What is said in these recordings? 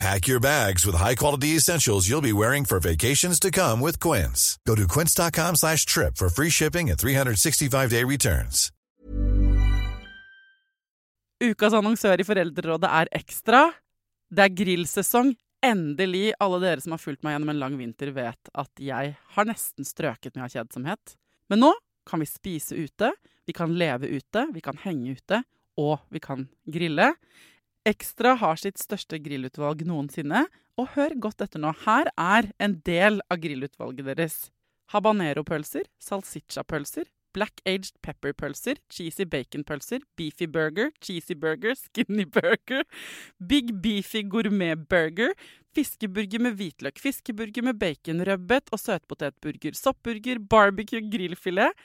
Pack your bags with high-quality essentials you'll be wearing for vacations to come with Quince. Go to quince.com slash trip for free shipping and 365-day returns. Ukas annonsør i Foreldrerådet er Ekstra. Det er grillsesong. Endelig. Alle dere som har fulgt meg gjennom en lang vinter, vet at jeg har nesten strøket med av kjedsomhet. Men nå kan vi spise ute, vi kan leve ute, vi kan henge ute, og vi kan grille. Ekstra har sitt største grillutvalg noensinne, og hør godt etter nå. Her er en del av grillutvalget deres. Habanero-pølser, salsiccia-pølser, black aged pepper-pølser, cheesy bacon-pølser, beefy burger, cheesy burger, skinny burger, big beefy gourmet-burger, fiskeburger med hvitløk, fiskeburger med bacon, rødbet og søtpotetburger, soppburger, barbecue, grillfilet,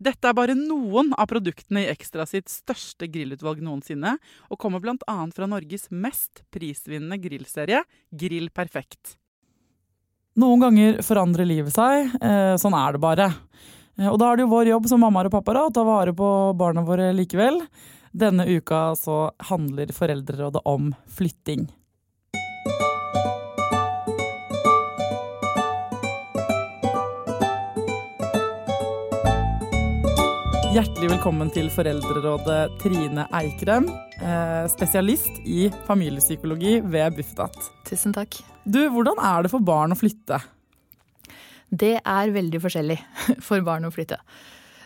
Dette er bare noen av produktene i Ekstra sitt største grillutvalg noensinne, og kommer bl.a. fra Norges mest prisvinnende grillserie, Grill Perfekt. Noen ganger forandrer livet seg. Eh, sånn er det bare. Eh, og da er det jo vår jobb som mammaer og pappaer å ta vare på barna våre likevel. Denne uka så handler Foreldrerådet om flytting. Hjertelig velkommen til Foreldrerådet Trine Eikrem, eh, spesialist i familiepsykologi ved Bufetat. Tusen takk. Du, hvordan er det for barn å flytte? Det er veldig forskjellig for barn å flytte.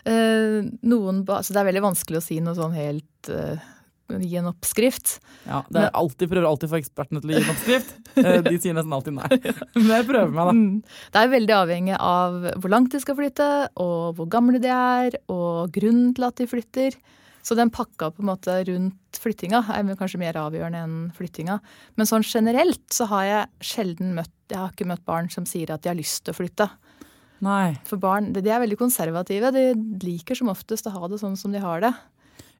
Eh, noen, altså det er veldig vanskelig å si noe sånn helt uh, Gi en oppskrift. Ja, det er alltid, prøver alltid å få ekspertene til å gi en oppskrift. Eh, de sier nesten alltid nei. Men jeg prøver meg, da. Mm. Det er veldig avhengig av hvor langt de skal flytte, og hvor gamle de er, og grunnen til at de flytter. Så den pakka på en måte rundt flyttinga er kanskje mer avgjørende enn flyttinga. Men sånn generelt så har jeg sjelden møtt Jeg har ikke møtt barn som sier at de har lyst til å flytte. Nei. For barn de er veldig konservative. De liker som oftest å ha det sånn som de har det.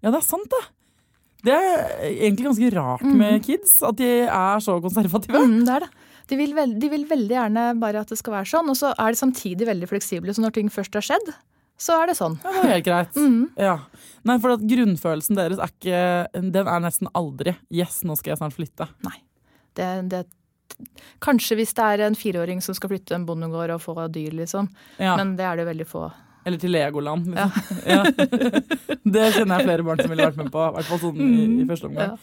Ja, det er sant, det. Det er egentlig ganske rart med kids, at de er så konservative. Mm, det er det. De vil, veld, de vil, veldig gjerne bare at det skal være sånn, og så er de samtidig veldig fleksible. Så når ting først har skjedd, så er det sånn. Ja, det er helt greit. Mm. Ja. Nei, for grunnfølelsen deres er ikke Den er nesten aldri 'yes, nå skal jeg snart flytte'. Nei. Det, det, kanskje hvis det er en fireåring som skal flytte en bondegård og få dyr, liksom. Ja. Men det er det veldig få. Eller til Legoland. Liksom. Ja. det kjenner jeg flere barn som ville vært med på. I hvert fall sånn i, i første omgang.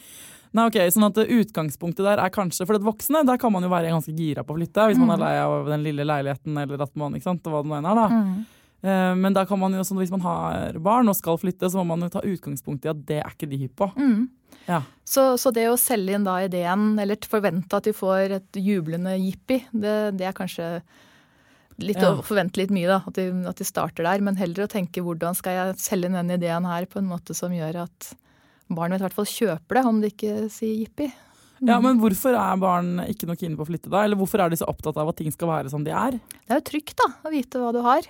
Nei, ok, sånn at Utgangspunktet der er kanskje For det voksne der kan man jo være ganske gira på å flytte. Hvis man er lei av den lille leiligheten eller at man, ikke sant, hva det nå er. da. Mm. Eh, Men da kan man jo, sånn, hvis man har barn og skal flytte, så må man jo ta utgangspunkt i at det er ikke de hypp på. Mm. Ja. Så, så det å selge inn da ideen, eller forvente at de får et jublende jippi, det, det er kanskje litt Ja. å forvente litt mye, da. At de, at de starter der. Men heller å tenke hvordan skal jeg selge inn denne ideen her på en måte som gjør at barnet i hvert fall kjøper det, om de ikke sier jippi. ja, Men hvorfor er barn ikke noe inne på å flytte da? Eller hvorfor er de så opptatt av at ting skal være som de er? Det er jo trygt da, å vite hva du har.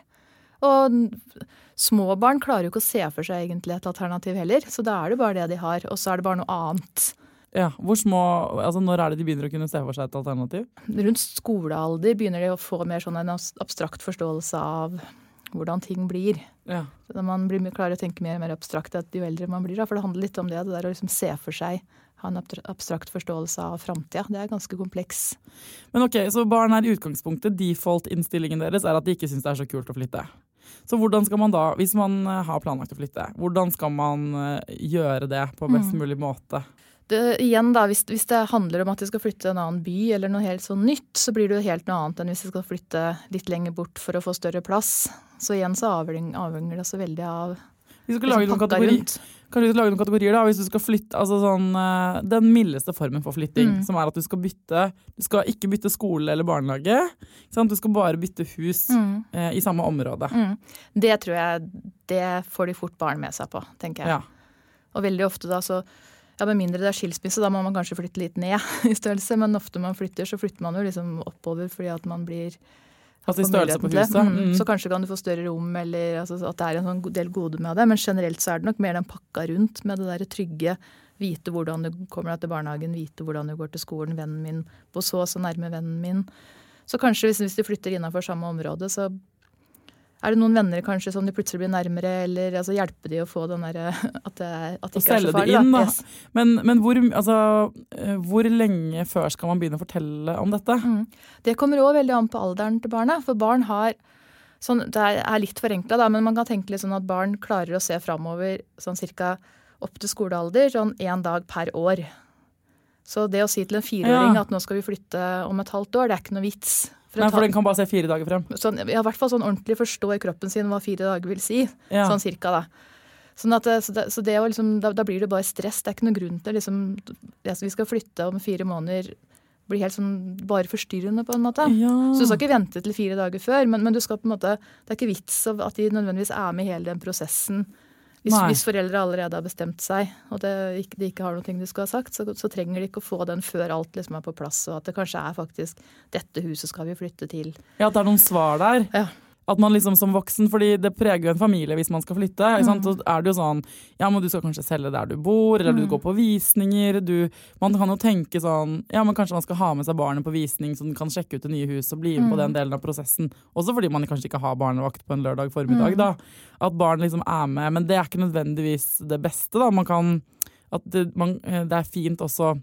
Og små barn klarer jo ikke å se for seg egentlig et alternativ heller, så da er det bare det de har, og så er det bare noe annet. Ja, hvor små, altså Når er det de begynner å kunne se for seg et alternativ? Rundt skolealder begynner de å få mer sånn en abstrakt forståelse av hvordan ting blir. Ja. Så Når man blir klarer å tenke mer og mer abstrakt jo eldre man blir. Da. For det handler litt om det, det der å liksom se for seg, ha en abstrakt forståelse av framtida. Det er ganske kompleks. Men ok, Så barn er i utgangspunktet, default-innstillingen deres er at de ikke syns det er så kult å flytte. Så hvordan skal man da, hvis man har planlagt å flytte, hvordan skal man eh, gjøre det på best mulig måte? Det, igjen da, hvis, hvis det handler om at de skal flytte en annen by eller noe helt sånn nytt, så blir det jo helt noe annet enn hvis de skal flytte litt lenger bort for å få større plass. Så igjen så avhenger, det så veldig av Vi skal lage liksom noen pakka kategori, rundt. kanskje vi skal lage noen kategorier da, hvis du skal flytte altså sånn, eh, Den mildeste formen for flytting, Mm. som er at du skal bytte Du skal ikke bytte skole eller barnehage. Sant? Du skal bare bytte hus Mm. eh, i samme område. Mm. Det tror jeg det får de fort barn med seg på, tenker jeg. Ja. Og veldig ofte da så ja, Med mindre det er skilsmisse, da må man kanskje flytte litt ned i størrelse. Men ofte man flytter, så flytter man jo liksom oppover fordi at man blir Altså i størrelse på huset. Mm. Mm. Så kanskje kan du få større rom, eller altså, at det er en sånn del gode med det. Men generelt så er det nok mer den pakka rundt med det derre trygge. Vite hvordan du kommer deg til barnehagen, vite hvordan du går til skolen, vennen min, på så og så nærme vennen min. Så kanskje hvis, hvis du flytter innafor samme område, så er det noen venner kanskje som de plutselig blir nærmere, eller altså, hjelpe de å få den derre At det, at det ikke er så farlig. inn, da. Yes. Men, men hvor, altså, eh, hvor lenge før skal man begynne å fortelle om dette? Mm. Det kommer òg veldig an på alderen til barnet. For barn har sånn, Det er litt forenkla, men man kan tenke litt sånn at barn klarer å se framover sånn cirka opp til skolealder, sånn én dag per år. Så det å si til en fireåring Ja. at nå skal vi flytte om et halvt år, det er ikke noe vits. Nei, for den kan bare se fire dager frem. sånn, ja, I hvert fall sånn ordentlig forstå i kroppen sin hva fire dager vil si. Ja. Sånn cirka, da. Sånn at, så det, så det liksom, da, da blir det bare stress. Det er ikke noen grunn til liksom, som Vi skal flytte om fire måneder. Blir helt sånn bare forstyrrende, på en måte. Ja. Så du skal ikke vente til fire dager før, men, men du skal på en måte, det er ikke vits at de nødvendigvis er med i hele den prosessen. Hvis, hvis foreldre allerede har bestemt seg, og det, de ikke har noe de skal ha sagt, så, så trenger de ikke å få den før alt liksom er på plass, og at det kanskje er faktisk 'dette huset skal vi flytte til'. ja, at det er noen svar der. Ja. At man liksom som voksen, fordi det preger jo en familie hvis man skal flytte. Mm. Så er det jo sånn Ja, men du skal kanskje selge der du bor, eller du Mm. går på visninger. Du, man kan jo tenke sånn Ja, men kanskje man skal ha med seg barnet på visning, så den kan sjekke ut det nye huset og bli med på Mm. den delen av prosessen. Også fordi man kanskje ikke har barnevakt på en lørdag formiddag, Mm. da. At barn liksom er med. Men det er ikke nødvendigvis det beste, da. Man kan At det, man, eh, det er fint også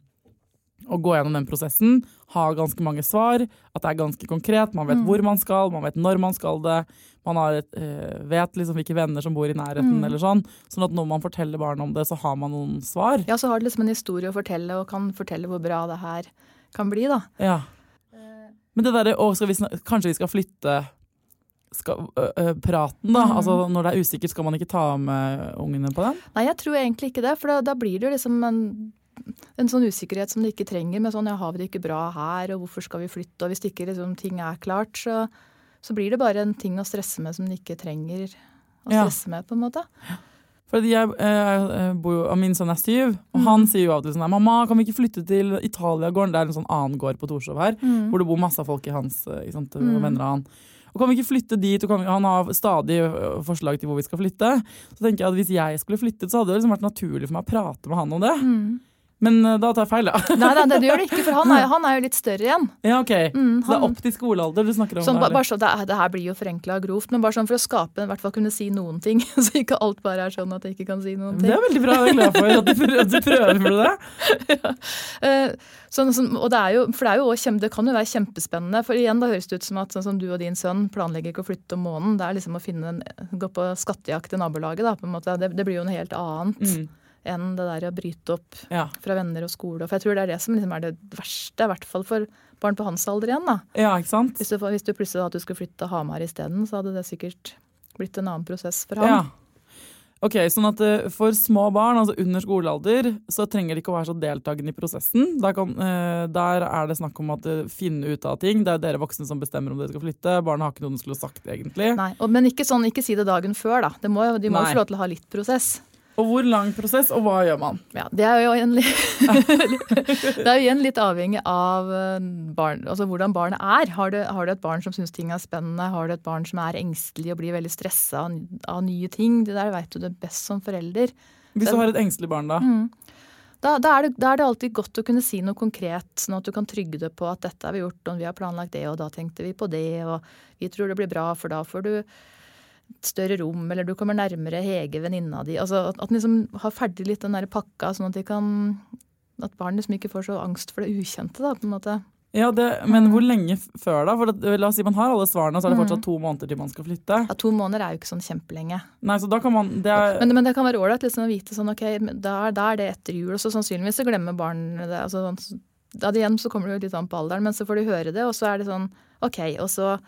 å gå gjennom den prosessen, ha ganske mange svar, at det er ganske konkret. Man vet Mm. hvor man skal, man vet når man skal det. Man har et, øh, vet liksom hvilke venner som bor i nærheten, Mm. eller sånn. Sånn at når man forteller barna om det, så har man noen svar. Ja, så har det liksom en historie å fortelle, og kan fortelle hvor bra det her kan bli, da. Ja. Men det derre å, kanskje vi skal flytte skal, ø, ø, praten, da. Mm. Altså når det er usikkert, skal man ikke ta med ungene på den? Nei, jeg tror egentlig ikke det, for da, da blir det jo liksom en, en sånn usikkerhet som de ikke trenger, med sånn ja, har vi det ikke bra her, og hvorfor skal vi flytte, og hvis ikke liksom, ting er klart, så, så blir det bare en ting å stresse med som de ikke trenger å Ja. stresse med, på en måte. Fordi jeg, jeg bor jo, Min sønn er syv, og Mm. han sier jo av og til sånn her 'Mamma, kan vi ikke flytte til Italiagården?' Det er en sånn annen gård på Torshov her, hvor det bor masse folk i hans eh, ikke sant, Mm. venner av han. Og kan vi ikke flytte dit? Og vi, han har stadig forslag til hvor vi skal flytte. Så tenker jeg at Hvis jeg skulle flyttet, så hadde det liksom vært naturlig for meg å prate med han om det. Mm. Men da tar jeg feil, ja. Nei, nei, det gjør det ikke, for han er, han er jo litt større igjen. ja ok. Mm, Så det er han- opp til skolealder du snakker om? Sånn, da, bare så, det, det her blir jo forenkla grovt, men bare sånn for å skape, i hvert fall kunne si noen ting. Så ikke alt bare er sånn at jeg ikke kan si noen ting. det er veldig bra, jeg er glad for at du at du prøver for det. ja. sånn, sånn, og det jo, det, jo også det kan jo være kjempespennende. For igjen, da høres det ut som at sånn som du og din sønn planlegger ikke å flytte om måneden. Det er liksom å finne en, gå på skattejakt i nabolaget. da, på en måte. Det, det blir jo noe helt annet Mm. Enn det der å bryte opp Ja. fra venner og skole. For jeg tror det er det som liksom er det verste, i hvert fall for barn på hans alder igjen. da. ja, ikke sant? Hvis du, hvis du plutselig hadde at du skulle flytte til Hamar isteden, så hadde det sikkert blitt en annen prosess for Ja. ham. Ok, sånn at eh, For små barn, altså under skolealder, så trenger de ikke å være så deltakende i prosessen. Der, kan, eh, der er det snakk om at eh, finne ut av ting. Det er dere voksne som bestemmer om dere skal flytte. Barna har ikke noe de skulle sagt, egentlig. Nei, og, Men ikke, sånn, ikke si det dagen før, da. Det må, de må jo få lov til å ha litt prosess. Og hvor lang prosess, og hva gjør man? Ja, Det er jo igjen, litt- det er jo igjen litt avhengig av eh, barn, altså hvordan barnet er. Har du, har du et barn som syns ting er spennende, har du et barn som er engstelig og blir veldig stressa av, av nye ting, det der veit du det best som forelder. Hvis du har et engstelig barn, da. Mm. Da, da, er det, da er det alltid godt å kunne si noe konkret, sånn at du kan trygge deg på at dette har vi gjort, og vi har planlagt det, og da tenkte vi på det, og vi tror det blir bra, for da får du større rom, eller du kommer nærmere Hege, venninna di. Altså at, at en liksom har ferdig litt den der pakka, sånn at de kan At barn liksom ikke får så angst for det ukjente, da, på en måte. Ja, det, Men Mm. hvor lenge før, da? For det, la oss si man har alle svarene, og så er det Mm. fortsatt to måneder til man skal flytte. Ja, to måneder er jo ikke sånn kjempelenge. Nei, så da kan man det er, Men, men det kan være ålreit liksom, å vite sånn, ok, da, da er det etter jul, og så sannsynligvis så glemmer barnet det. altså sånn, da det igjen så kommer det jo litt an på alderen, men så får de høre det, og så er det sånn ok, og så,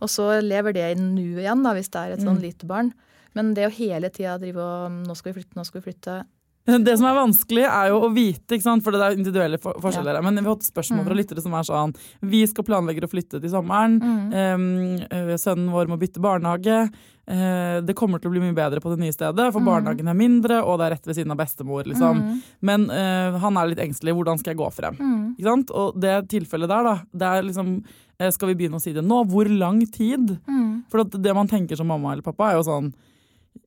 og så lever det i nuet igjen, da, hvis det er et sånn Mm. lite barn. Men det å hele tida drive og Nå skal vi flytte, nå skal vi flytte. Det som er vanskelig, er jo å vite, for det er individuelle for forskjeller. Ja. Men vi har hatt spørsmål fra mm. lyttere som er sånn Vi skal planlegge å flytte til sommeren. Mm. Um, sønnen vår må bytte barnehage. Uh, det kommer til å bli mye bedre på det nye stedet, for mm. barnehagen er mindre, og det er rett ved siden av bestemor. liksom. Mm. Men uh, han er litt engstelig. Hvordan skal jeg gå frem? Mm. Ikke sant? Og det tilfellet der, da, det er liksom Skal vi begynne å si det nå? Hvor lang tid? Mm. For det man tenker som mamma eller pappa, er jo sånn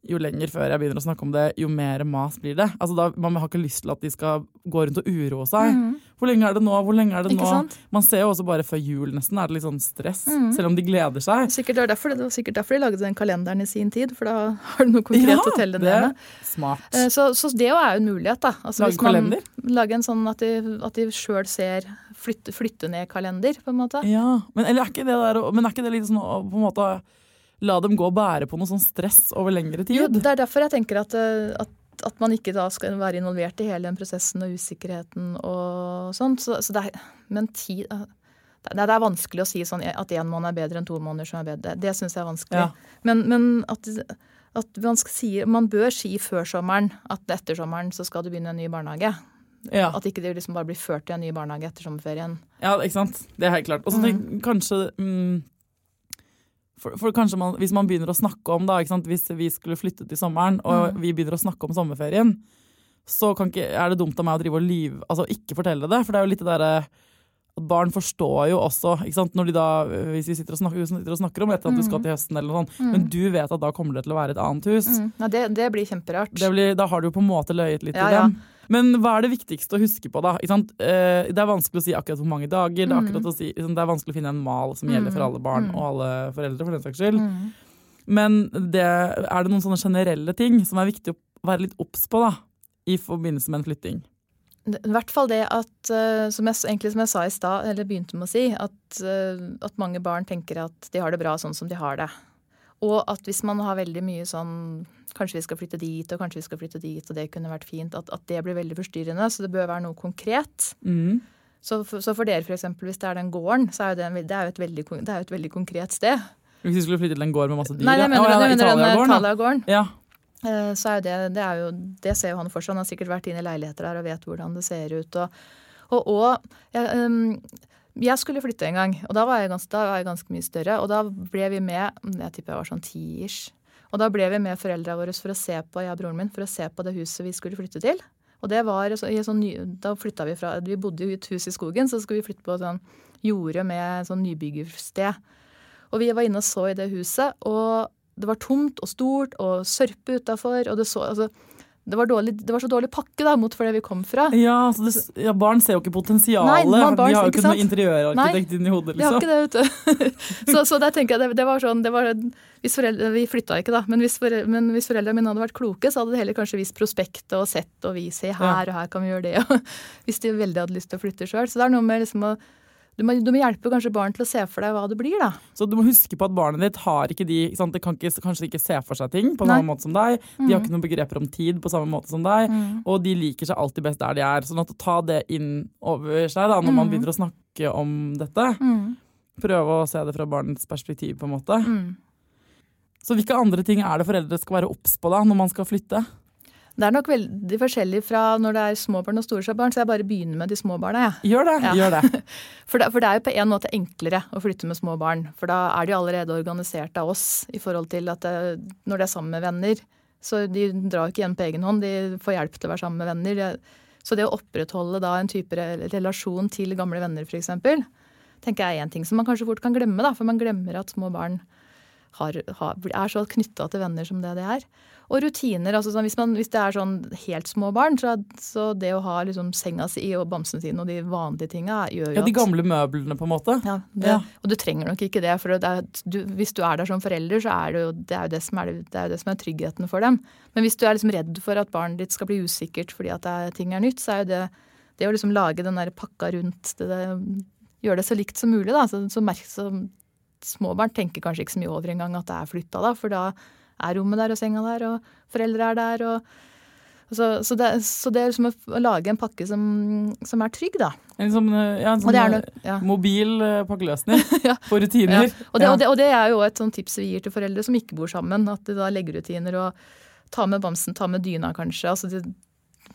jo lenger før jeg begynner å snakke om det, jo mer mas blir det. Altså da, Man har ikke lyst til at de skal gå rundt og uroe seg. Mm. Hvor lenge er det nå? Hvor lenge er det ikke nå? Sant? Man ser jo også bare før jul nesten er det litt sånn stress, mm. selv om de gleder seg. Sikkert det, var derfor, det var sikkert derfor de lagde den kalenderen i sin tid, for da har du noe konkret ja, å telle ned med. Smart. Eh, så, så, det er jo en mulighet, da. Altså, lage kalender? Lage en sånn at de, at de sjøl ser flytte, flytte ned-kalender, på en måte. Ja, men, eller er ikke det der, men er ikke det litt sånn på en måte la dem gå og bære på noe sånn stress over lengre tid. Jo, det er derfor jeg tenker at, eh, at, at, man ikke da skal være involvert i hele den prosessen og usikkerheten og sånt. Så, så det er, men tid eh, det, er vanskelig å si sånn at én måned er bedre enn to måneder som er bedre. Det syns jeg er vanskelig. Ja. Men, men at, at man, si, man, bør si før sommeren at etter sommeren så skal du begynne en ny barnehage. Ja. At ikke det liksom bare blir ført til en ny barnehage etter sommerferien. Ja, ikke sant. Det er helt klart. Og så mm. kanskje mm, for, for, kanskje man, Hvis man begynner å snakke om da, hvis vi skulle flytte til sommeren, og mm. vi begynner å snakke om sommerferien, så ikke, er det dumt av meg å drive og lyve, altså ikke fortelle det. For det er jo litt det derre at barn forstår jo også, når de da, hvis vi sitter og snakker, sitter og snakker om etter at du skal mm. til høsten, eller noe sånt, mm. men du vet at da kommer det til å være et annet hus. Mm. Ja, det, det, blir kjemperart. Det blir, da har du på en måte løyet litt ja, i dem. Ja. Men hva er det viktigste å huske på, da? Eh, det er vanskelig å si akkurat hvor mange dager. Det er, å si, det er vanskelig å finne en mal som gjelder for mm. alle barn og alle foreldre. for den saks skyld. Men det, er det noen sånne generelle ting som er viktig å være litt obs på da, i forbindelse med en flytting? I hvert fall det at, eh, som jeg, egentlig som jeg sa i stad, eller begynte med å si, at, eh, at, mange barn tenker at de har det bra sånn som de har det. Og at hvis man har veldig mye sånn Kanskje vi skal flytte dit, og kanskje vi skal flytte dit, og det kunne vært fint. At, at det blir veldig forstyrrende. Så det bør være noe konkret. Mm. Så, for, så, for dere, f.eks., hvis det er den gården, så er det, en, det er jo et veldig, det er et veldig konkret sted. Hvis vi skulle flytte til en gård med masse dyr? Nei, jeg mener, ja, jeg mener Italia-gården. Ja. Eh, så er jo det, det, er jo, det ser jo han for seg. Han har sikkert vært inn i leiligheter der og vet hvordan det ser ut. Og, og, og jeg, um, jeg, skulle flytte en gang, og da var, ganske, da var, jeg ganske, mye større. Og da ble vi med Jeg tipper jeg var sånn ti-ish. Og da ble vi med foreldra våre for å se på jeg og broren min, for å se på det huset vi skulle flytte til. Og det var sånn, Da flytta vi fra Vi bodde jo i et hus i skogen, så skulle vi flytte på sånn jorde med sånn nybyggersted. Og vi var inne og så i det huset, og det var tomt og stort og sørpe utafor. Og det så altså, det var, dårlig, det var, så dårlig pakke da, mot for det vi kom fra. Ja, det, ja Barn ser jo ikke potensialet. Nei, barn, de har jo ikke, ikke noe interiørarkitekt inni hodet. liksom. De har ikke det, vet du. så, så der tenker jeg det, det var sånn, det var, hvis foreldre, Vi flytta ikke, da, men hvis, foreldre, men hvis foreldrene mine hadde vært kloke, så hadde de heller kanskje vist prospektet og sett og vist her ja. og her kan vi gjøre det. Hvis de veldig hadde lyst til å flytte sjøl. Så det er noe med liksom å du må, du må, hjelpe kanskje barn til å se for deg hva det blir. da. Så du må huske på at barnet ditt har ikke de, ikke? Det kan ikke, kanskje ikke se for seg ting på samme måte som deg. De mm. har ikke noen begreper om tid på samme måte som deg. Mm. Og de liker seg alltid best der de er. sånn at å ta det inn over seg da, når mm. man begynner å snakke om dette. Mm. Prøve å se det fra barnets perspektiv, på en måte. Mm. Så hvilke andre ting er det foreldre skal være obs på da, når man skal flytte? Det er nok veldig forskjellig fra når det er små barn og store barn, så jeg bare begynner med de små barna. Ja. Gjør det. Ja. gjør det. For, det. for, det. er jo på en måte enklere å flytte med små barn. For da er de allerede organisert av oss i forhold til at det, når de er sammen med venner. Så de drar ikke igjen på egen hånd, de får hjelp til å være sammen med venner. Så det å opprettholde da en type relasjon til gamle venner f.eks., tenker jeg er én ting som man kanskje fort kan glemme. da, For man glemmer at små barn har, har, er så knytta til venner som det det er. Og rutiner. altså sånn, hvis, man, hvis, det er sånn helt små barn, så, så det å ha liksom senga si og bamsen sin og de vanlige tinga gjør jo Ja, De gamle møblene, på en måte? Ja, det, ja. Og du trenger nok ikke det. For det er, du, hvis du er der som forelder, så er det jo det, er jo det, som er, det er det som er tryggheten for dem. Men hvis du er liksom redd for at barnet ditt skal bli usikkert fordi at er, ting er nytt, så er jo det det å liksom lage den der pakka rundt det, Gjøre det så likt som mulig, da. Så, så, så små barn tenker kanskje ikke så mye over engang at det er flytta, da. For da er rommet der og senga der, og foreldre er der. og Så, så, det, så det er liksom å, lage en pakke som, som er trygg, da. En sånn, eh, ja, en sånn eh, nok, ja. mobil eh, pakkeløsning Ja. for rutiner. Og, det, og, det, og det er jo et sånt tips vi gir til foreldre som ikke bor sammen. At de da legger rutiner og tar med bamsen, tar med dyna kanskje. altså de,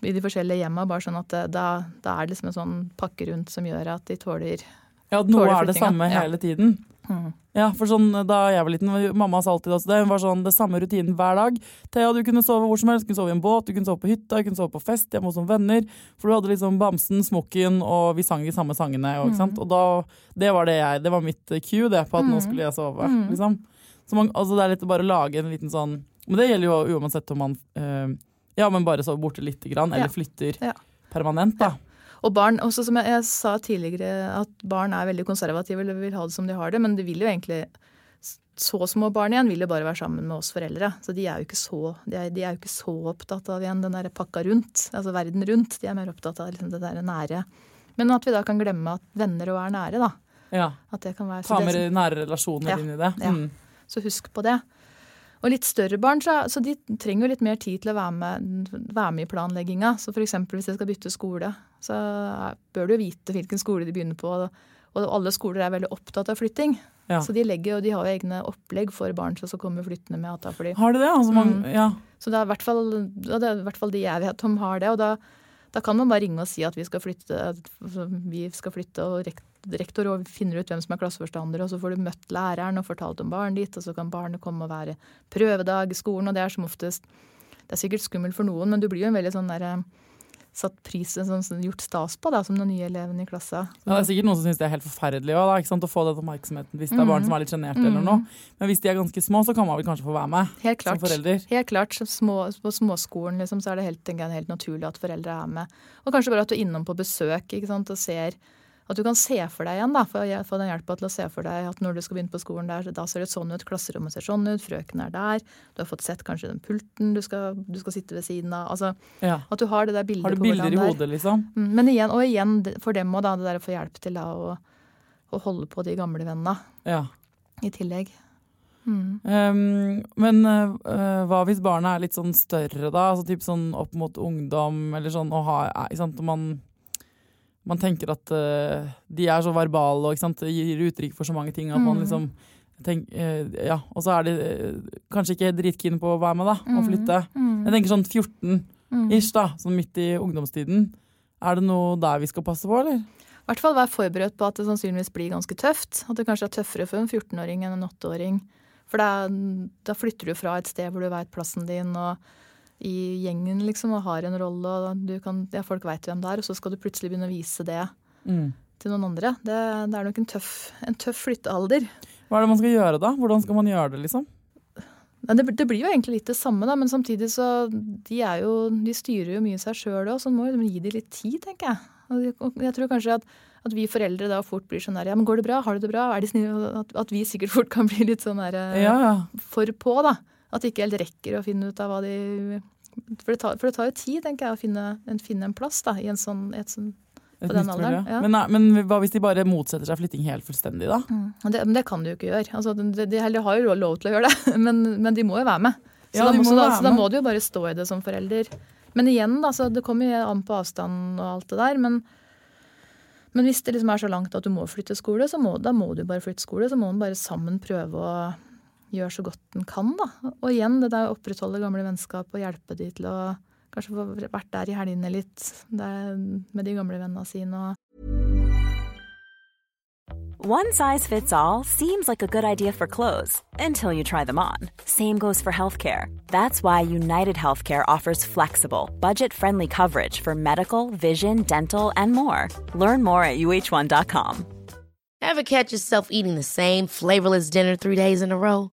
I de forskjellige hjemma, bare sånn at det, da, da er det liksom en sånn pakke rundt som gjør at de tåler Ja, at noe er det samme hele tiden. Mm. Ja, for sånn Da jeg var liten, mamma sa alltid altså, det. Var sånn det samme rutinen hver dag. Thea, du kunne sove hvor som helst. Du kunne sove i en båt, du kunne sove på hytta, du kunne sove på fest hjemme hos noen venner. For du hadde liksom bamsen, smokken, og vi sang de samme sangene. Og, sant? og da, det var det jeg Det var mitt cue, det, på at nå Mm. skulle jeg sove. Mm. Liksom. Så man, altså, det er litt å bare lage en liten sånn Men det gjelder jo uansett om man øh, Ja, men bare sover borte lite grann, eller Ja. flytter Ja. permanent, da. Og barn, også som jeg, jeg sa tidligere, at barn er veldig konservative eller vil ha det som de har det. Men de vil jo egentlig Så små barn igjen vil jo bare være sammen med oss foreldre. Så de er jo ikke så, de er, er jo ikke så opptatt av igjen den der pakka rundt. Altså verden rundt. De er mer opptatt av liksom det der nære. Men at vi da kan glemme at venner òg er nære, da. Ja. At det kan være Ta med det, nære relasjoner Ja. inn i det. Ja. Mm. så husk på det. Og litt større barn, så, så de trenger jo litt mer tid til å være med, være med i planlegginga. Så f.eks. hvis de skal bytte skole, så bør du jo vite hvilken skole de begynner på. Og alle skoler er veldig opptatt av flytting. Ja. Så de legger jo, de har jo egne opplegg for barn som kommer flyttende med ATA-fly. Har de det? Altså, man, Mm. Så det er i hvert fall, ja, det er i hvert fall de jeg vet om har det. Og da, da kan man bare ringe og si at vi skal flytte, vi skal flytte og rekt, rektor og finner ut hvem som er klasseforstander, og så får du møtt læreren og fortalt om barnet ditt, og så kan barnet komme og være prøvedag i skolen, og det er som oftest Det er sikkert skummelt for noen, men du blir jo en veldig sånn derre satt prisen sånn, sånn, gjort stas på, da, som den nye eleven i klassa. Ja, det er sikkert noen som syns det er helt forferdelig også, da, å få den oppmerksomheten hvis det er barn Mhm. som er litt sjenerte eller noe. Men hvis de er ganske små, så kan man vel kanskje få være med Helt som forelder. Helt klart. Små, på småskolen liksom, så er det helt, jeg, helt naturlig at foreldre er med. Og kanskje bare at du er innom på besøk og ser at du kan se for deg igjen. da, for å Få den hjelpa til å se for deg at når du skal begynne på skolen der, da ser det sånn ut, klasserommet ser sånn ut, frøken er der. Du har fått sett kanskje den pulten du skal, du skal sitte ved siden av. altså Ja. At du har det der bildet Har du på bilder hvordan i hodet, liksom? Mm, Men igjen, og igjen for dem òg, da, det der å få hjelp til da, å, å holde på de gamle vennene Ja. i tillegg. Mm. Um, men uh, hva hvis barna er litt sånn større, da? Altså typ sånn opp mot ungdom, eller sånn og har, er- ikke sant? Og man, man tenker at uh, de er så verbale og sant? gir uttrykk for så mange ting at man Mm. liksom tenk, uh, Ja, og så er de uh, kanskje ikke dritkeen på å være med, da, og Mm. flytte. Mm. Jeg tenker sånn 14 Mm. ish, da, sånn midt i ungdomstiden. Er det noe der vi skal passe på, eller? I hvert fall være forberedt på at det sannsynligvis blir ganske tøft. At det kanskje er tøffere for en 14-åring enn en 8-åring. For da, da flytter du fra et sted hvor du veit plassen din og i gjengen liksom, og har en rolle, og du kan, ja, folk veit hvem det er, og så skal du plutselig begynne å vise det til noen andre. Det, det er nok en tøff, en tøff flyttealder. Hva er det man skal gjøre da? Hvordan skal man gjøre det, liksom? Nei, det, det blir jo egentlig litt det samme, da, men samtidig så De, er jo, de styrer jo mye seg sjøl òg, så man må jo gi dem litt tid, tenker jeg. Og jeg- tror kanskje at, at vi foreldre da fort blir sånn der Ja, men går det bra? Har du det bra? Er de snille? At, at vi sikkert fort kan bli litt sånn der eh, Ja, ja. for på, da. At de ikke helt rekker å finne ut av hva de For det tar, for det tar jo tid, tenker jeg, å finne en, finne en plass da, i en sånn, et sånn ja. Men, nei, men hva hvis de bare motsetter seg flytting helt fullstendig, da? Mm. det, men det kan de jo ikke gjøre. Altså, de, de, har jo lov til å gjøre det, men, men de må jo være med. Så, Ja, da, de må, så, da, så da må du jo bare stå i det som forelder. Men igjen, da, så det kommer jo an på avstand og alt det der. Men, men hvis det liksom er så langt at du må flytte skole, så må, da må du bare flytte skole. Så må man bare sammen prøve å gjøre så godt den kan, da. Og igjen, det der å opprettholde gamle vennskap og hjelpe de til å kanskje få vært der i helgene litt der, med de gamle vennene sine. og One size fits all seems like a good idea for clothes until you try them on. Same goes for healthcare. That's why United Healthcare offers flexible, budget friendly coverage for medical, vision, dental, and more. Learn more at uh1.com. Ever catch yourself eating the same flavorless dinner three days in a row?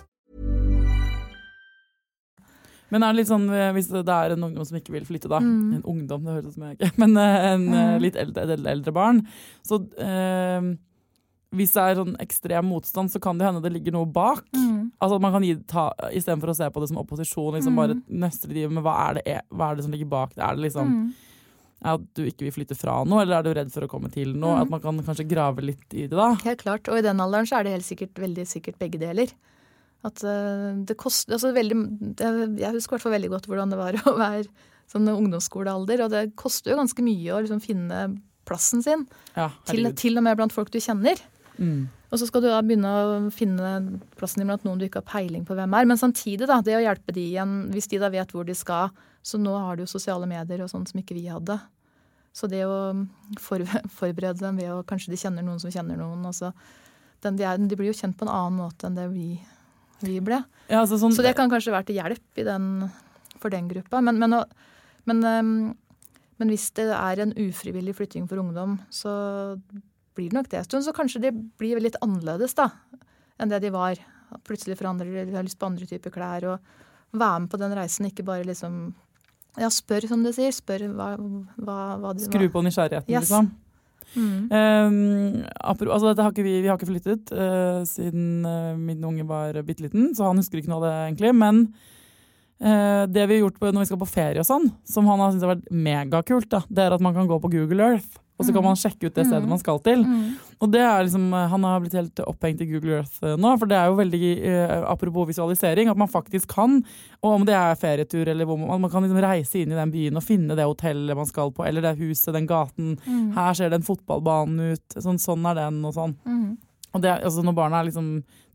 Men er det litt sånn, eh, hvis det er en ungdom som ikke vil flytte, da Mm. En ungdom, det høres ut som jeg ikke Men eh, en Mm. litt eldre, eldre barn. Så eh, hvis det er sånn ekstrem motstand, så kan det hende det ligger noe bak. Mm. Altså man kan gi, ta, Istedenfor å se på det som opposisjon, liksom Mm. bare nøstre i men hva er, det, e- hva er det som ligger bak det? Er det liksom Mm. at du ikke vil flytte fra noe, eller er du redd for å komme til noe? Mm. At man kan kanskje grave litt i det, da. Helt klart. Og i den alderen så er det helt sikkert veldig sikkert begge deler. At eh, det koster altså veldig Jeg husker i hvert fall veldig godt hvordan det var å være sånn ungdomsskolealder. Og det koster jo ganske mye å liksom finne plassen sin. Ja, Til, til og med blant folk du kjenner. Mm. Og så skal du da begynne å finne plassen din blant noen du ikke har peiling på hvem er. Men samtidig, da, det å hjelpe de igjen, hvis de da vet hvor de skal. Så nå har du jo sosiale medier og sånn som ikke vi hadde. Så det å forberede dem ved å kanskje de kjenner noen som kjenner noen. Den, de, er, de blir jo kjent på en annen måte enn det vi, vi ble. Ja, altså sånn, Så det kan kanskje være til hjelp i den, for den gruppa. Men, men, men, ehm, men hvis det er en ufrivillig flytting for ungdom, så blir det nok det en stund. Så kanskje det blir litt annerledes da, enn det de var. Plutselig forandrer de, de har lyst på andre typer klær. Og være med på den reisen, ikke bare liksom Ja, spør, som du sier. Spør hva, hva, hva de Skru på nysgjerrigheten, Yes. liksom. Mm. Um, altså har vi, vi har ikke flyttet uh, siden uh, min unge var bitte liten, så han husker ikke noe av det egentlig. Men uh, det vi har gjort på, når vi skal på ferie og sånn, som han har syntes har vært megakult, da, det er at man kan gå på Google Earth. Og så kan man sjekke ut det stedet man skal til. Mm. Og det er liksom, eh, Han har blitt helt opphengt i Google Earth eh, nå. For det er jo veldig, eh, apropos visualisering, at man faktisk kan, og om det er ferietur eller hvor man, man kan liksom reise inn i den byen og finne det hotellet man skal på, eller det huset, den gaten. Mm. Her ser den fotballbanen ut. Sånn, sånn er den, og sånn. Mm. Og det, altså når barna er liksom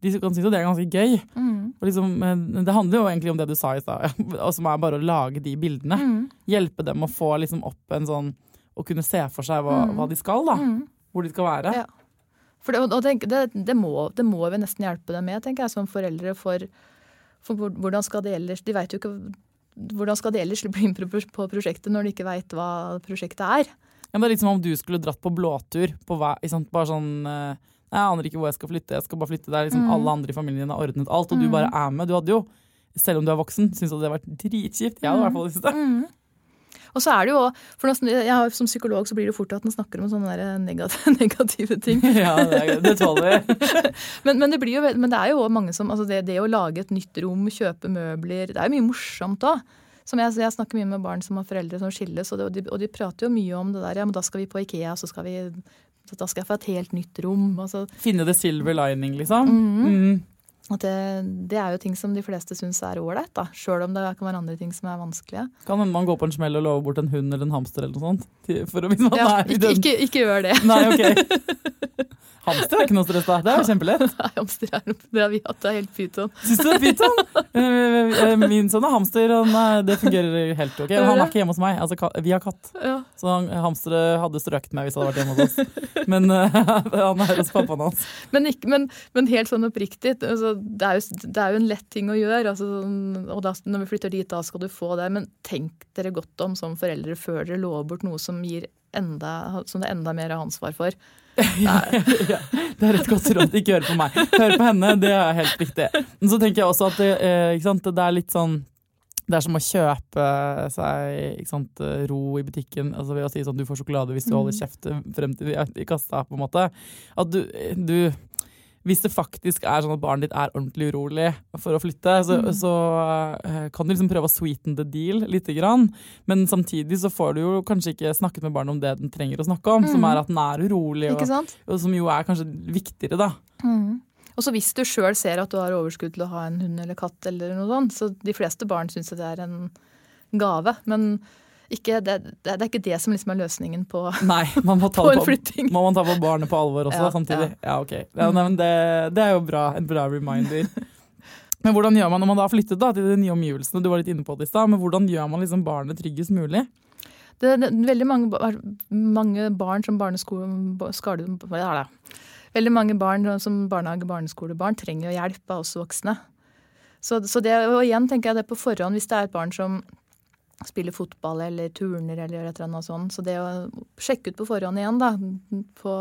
De kan synes jo det er ganske gøy. Mm. Og liksom, det handler jo egentlig om det du sa i stad, som er bare å lage de bildene. Mm. Hjelpe dem å få liksom opp en sånn Å kunne se for seg hva, Mm. hva de skal, da. Mm. Hvor de skal være. Ja. For det, og tenk, det, det, må, det må vi nesten hjelpe dem med, tenker jeg, som foreldre. For, for hvordan skal de ellers De vet jo ikke hvordan skal de ellers bli med på prosjektet når de ikke veit hva prosjektet er? Ja, det er litt som om du skulle dratt på blåtur. På vei? Bare sånn eh, Jeg aner ikke hvor jeg skal flytte, jeg skal bare flytte der. Liksom, Mm. Alle andre i familien har ordnet alt, og du bare er med. Du hadde jo, selv om du er voksen, syntes det hadde vært dritkjipt. Jeg hadde i hvert fall syntes det. Mm. Og så er det jo for har, Som psykolog så blir det fort at man snakker om sånne negative, negative ting. Ja, det, det tåler. Men, men, det blir jo, men det er jo mange som altså det, det å lage et nytt rom, kjøpe møbler Det er jo mye morsomt òg. Som jeg, jeg snakker mye med barn som har foreldre som skilles, og, de, og de prater jo mye om det der. Ja, men da skal vi på Ikea, så skal vi da skal jeg få et helt nytt rom. Altså, Finne the silver lining, liksom. Mhm. Mm. At det, det er jo ting som de fleste syns er ålreit. Sjøl om det kan være andre ting som er vanskelige. Kan hende man går på en smell og lover bort en hund eller en hamster eller noe sånt. For å, hvis man Ja, er i ikke, den- ikke, ikke gjør det. Nei, ok. Hamster er ikke noe stress, da. Det er jo kjempelett. Nei, hamster er det har vi hatt, det er helt pyton. Syns du det er sånn? Eh, eh, Min sønn er hamster, og det fungerer helt ok. Han er ikke hjemme hos meg. Altså, vi har katt. Ja. Så han, hadde strøket meg hvis han hadde vært hjemme hos oss. Men eh, han er hos pappaen hans. Men, ikke, men, men helt sånn oppriktig, altså, det, er jo, det er jo en lett ting å gjøre. Altså, sånn- og da, når vi flytter dit, da skal du få det. Men tenk dere godt om som foreldre før dere lover bort noe som, enda, som det er enda mer ansvar for. ja, det er et godt råd. Ikke hør på meg. Hør på henne, det er helt riktig. Men så tenker jeg også at det, eh, det er litt sånn det er som å kjøpe seg sant, ro i butikken altså ved å si sånn du får sjokolade hvis du holder kjeft frem til i kassa. på en måte. At du, du Hvis det faktisk er sånn at barnet ditt er ordentlig urolig for å flytte, så, så uh, kan du liksom prøve å sweeten the deal lite grann. Men samtidig så får du jo kanskje ikke snakket med barnet om det den trenger å snakke om, som er at den er urolig, og, og som jo er kanskje viktigere, da. Og så hvis du sjøl ser at du har overskudd til å ha en hund eller katt, eller noe sånt, så de fleste barn syns det er en gave. Men ikke, det, det er ikke det som liksom er løsningen på, Nei, man må ta, på en flytting. må man ta på barnet på alvor også, Ja, samtidig. Ja, ok. Ja, nei, men det, det er jo bra, en bra reminder. Men hvordan gjør man når man da har flyttet da, til de nye omgivelsene? Du var litt inne på det i stad, men hvordan gjør man liksom barnet tryggest mulig? Det er veldig mange, mange barn som barneskole... hva er det? Veldig mange barn som barnehage- barneskolebarn trenger jo hjelp av oss voksne. Så, så det, og igjen tenker jeg det på forhånd, hvis det er et barn som spiller fotball eller turner eller et eller annet sånt. Så det å sjekke ut på forhånd igjen, da. På,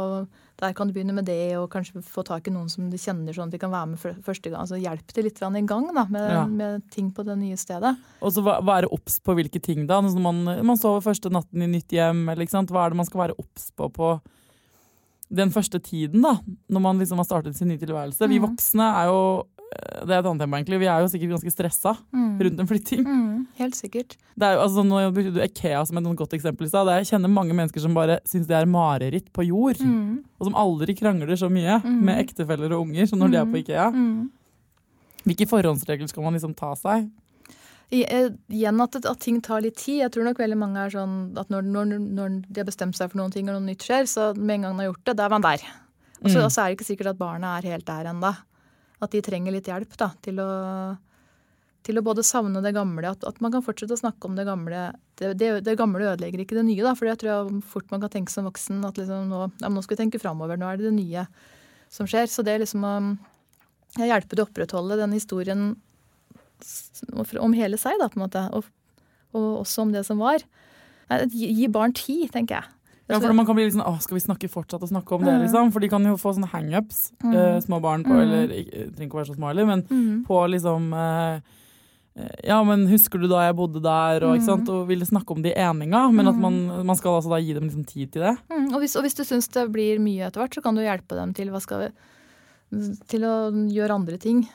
der kan du begynne med det, og kanskje få tak i noen som du kjenner, sånn at de kan være med første gang. Altså hjelp til litt i gang da, med, Ja. med ting på det nye stedet. Og så være obs på hvilke ting, da. Når man, man sover første natten i nytt hjem, eller ikke sant. Hva er det man skal være obs på på den første tiden, da? Når man liksom har startet sin nye tilværelse. Vi Mhm. voksne er jo Det er et annet tema, egentlig. Vi er jo sikkert ganske stressa rundt en flytting. Mm, helt sikkert. Det er jo, altså, nå brukte du Ikea som et godt eksempel i stad. Jeg kjenner mange mennesker som bare syns det er mareritt på jord. Mm, Og som aldri krangler så mye Mhm. med ektefeller og unger som når de er på Ikea. mm. Hvilke forhåndsregler skal man liksom ta seg? Eh, igjen at, at ting tar litt tid. Jeg tror nok veldig mange er sånn at når, når, når de har bestemt seg for noen ting, og noe nytt skjer, så med en gang de har gjort det, da er man der. Og så Mm. er det ikke sikkert at barna er helt der ennå. At de trenger litt hjelp da, til å, til å både savne det gamle, at, at man kan fortsette å snakke om det gamle. Det, det, det gamle ødelegger ikke det nye, da, for det tror jeg fort man kan tenke som voksen. At liksom nå, ja, nå skal vi tenke framover, nå er det det nye som skjer. Så det er liksom å ja, hjelpe til å opprettholde den historien om hele seg, da, på en måte. Og, og også om det som var. Gi, gi barn tid, tenker jeg. Ja, for Man kan bli litt sånn, Åh, Skal vi snakke fortsatt og snakke om det? Mm. liksom? For de kan jo få sånne hangups, Mm. Uh, små barn på, Mm. eller trenger ikke å være så små heller, men Mm. på liksom eh, Ja, men husker du da jeg bodde der, og, sant? og ville snakke om det i eninga, men at Mm. man, man skal altså da gi dem liksom tid til det. Mm, og, hvis, og hvis du syns det blir mye etter hvert, så kan du hjelpe dem til, vi, til å gjøre andre ting.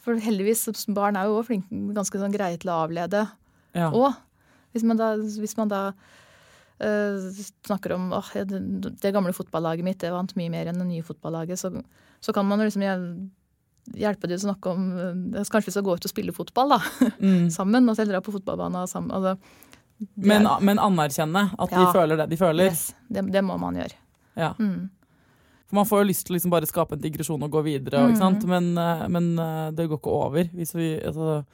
For heldigvis, barn er jo flinke, ganske sånn greie til å avlede Ja. òg. Hvis man da, hvis man da eh, snakker om åh, det, gamle fotballaget mitt det vant mye mer enn det nye fotballaget, så, så kan man liksom hjelpe dem å snakke om eh, Kanskje vi skal gå ut og spille fotball da, Mm. sammen, og dra på fotballbanen sammen. Altså, Men, er- men anerkjenne at de føler det de føler. yes, det, det må man gjøre. Ja. Mm. For Man får jo lyst til å liksom bare skape en digresjon og gå videre, Mm. Men, eh, men det går ikke over. Hvis vi, altså,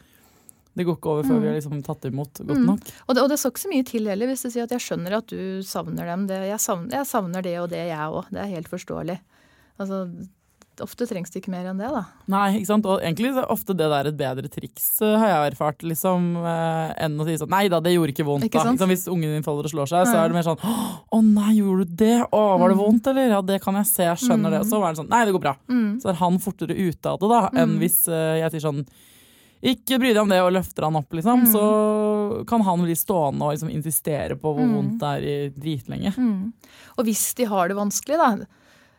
det går ikke over før Mm. vi har liksom tatt imot godt Mm. nok. Og det, og det så ikke så mye til heller, hvis du sier at jeg skjønner at du savner dem. Det, jeg, savner, jeg savner det og det, jeg òg. Det er helt forståelig. Altså, ofte trengs det ikke mer enn det, da. Nei, ikke sant? Og egentlig er ofte det der et bedre triks, eh, har jeg erfart, liksom, eh, enn å si sånn Nei da, det gjorde ikke vondt. Ikke da. Liksom, Hvis ungen din faller og slår seg, så er det mer sånn Å nei, gjorde du det? Å, var det Mm. vondt, eller? Ja, det kan jeg se, jeg skjønner det. Og så er det sånn Nei, det går bra. Mm. Så er han fortere ute av det, da, enn Mm. hvis eh, jeg sier sånn ikke bry deg om det, og løfter han opp, liksom. Mm. Så kan han bli stående og liksom insistere på hvor Mm. vondt det er i dritlenge. Mm. Og hvis de har det vanskelig, da,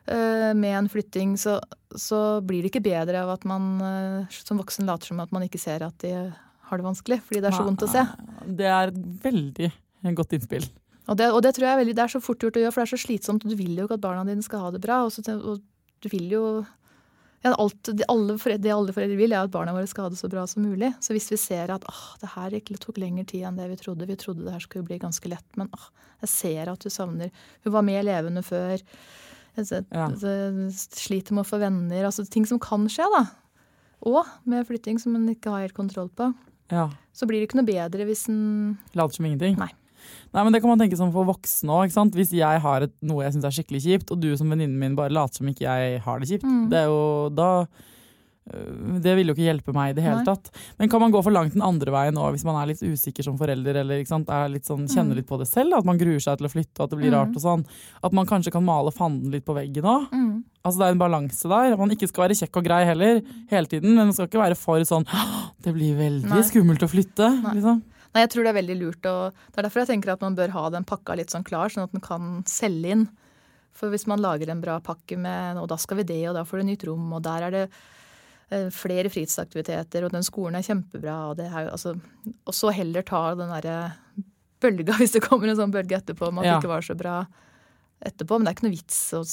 eh, med en flytting, så, så blir det ikke bedre av at man eh, som voksen later som at man ikke ser at de har det vanskelig, fordi det er så vondt å se. Det er et veldig godt innspill. Og det, og det tror jeg er veldig, det er så fort gjort å gjøre, for det er så slitsomt. og Du vil jo ikke at barna dine skal ha det bra. Og, så, og du vil jo ja, alt, det, alle foreldre, det alle foreldre vil, er at barna våre skal ha det så bra som mulig. Så hvis vi ser at åh, det her tok lengre tid enn det vi trodde, vi trodde det her skulle bli ganske lett, men åh, jeg ser at du savner Hun var mer levende før. Jeg sliter med å få venner. Altså ting som kan skje, da. Og med flytting som en ikke har helt kontroll på. Ja. Så blir det ikke noe bedre hvis en Later som ingenting. Nei. Nei, men Det kan man tenke sånn for voksne òg. Hvis jeg har et, noe jeg syns er skikkelig kjipt, og du som venninnen min bare later som ikke jeg har det kjipt, Mm. det er jo da øh, Det vil jo ikke hjelpe meg i det hele Nei. tatt. Men kan man gå for langt den andre veien òg, hvis man er litt usikker som forelder, eller er litt sånn, kjenner Mm. litt på det selv, at man gruer seg til å flytte og at det blir Mm. rart og sånn. At man kanskje kan male fanden litt på veggen òg. mm. Altså Det er en balanse der. Man ikke skal være kjekk og grei heller hele tiden, men man skal ikke være for sånn Det blir veldig Nei. skummelt å flytte. Liksom. Nei, jeg tror det er veldig lurt. Og det er derfor jeg tenker at man bør ha den pakka litt sånn klar, sånn at den kan selge inn. For hvis man lager en bra pakke med og da skal vi det, og da får du nytt rom, og der er det eh, flere fritidsaktiviteter, og den skolen er kjempebra, og det er jo altså Og så heller ta den derre bølga, hvis det kommer en sånn bølge etterpå om at Ja. det ikke var så bra etterpå. Men det er ikke noe vits å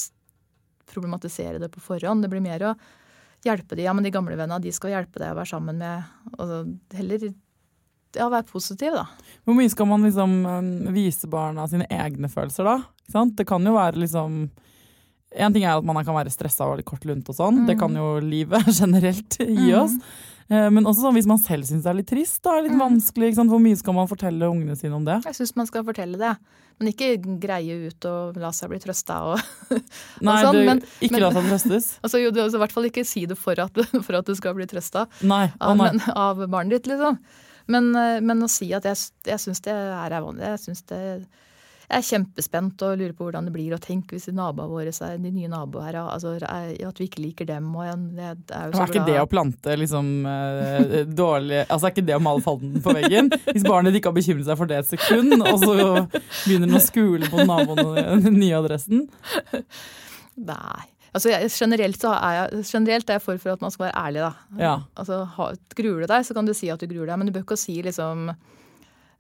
problematisere det på forhånd. Det blir mer å hjelpe de. Ja, men de gamle vennene, de skal hjelpe deg å være sammen med. Og heller ja, være positiv, da. Hvor mye skal man liksom vise barna sine egne følelser, da? Det kan jo være liksom En ting er at man kan være stressa og litt kort lunt og sånn. Mm. Det kan jo livet generelt gi oss. Eh, Men også sånn, hvis man selv syns det er litt trist, da, litt Mm. vanskelig. Hvor mye skal man fortelle ungene sine om det? Jeg syns man skal fortelle det. Men ikke greie ut og la seg bli trøsta. Og, Nei, sånn, du, men- ikke men- la seg trøstes. altså, jo, du, altså, I hvert fall ikke si det for at, for at du skal bli trøsta av, av barnet ditt, liksom. Men, eh, men å si at jeg, jeg syns det er vanlig. Jeg det jeg er kjempespent og lurer på hvordan det blir. Og tenk hvis de naboene våre, de nye naboene her, altså, at vi ikke liker dem. Og jeg, jeg er Er ikke det å plante liksom eh, dårlig Altså er ikke det å male falden på veggen? Hvis barnet ikke har bekymret seg for det et sekund, og så begynner den å skule på naboen den nye adressen? Nei. Altså, jeg, generelt, så er jeg, generelt er jeg for, for at man skal være ærlig, da. Ja. Altså, ha, gruer du deg, så kan du si at du gruer deg, men du bør ikke si liksom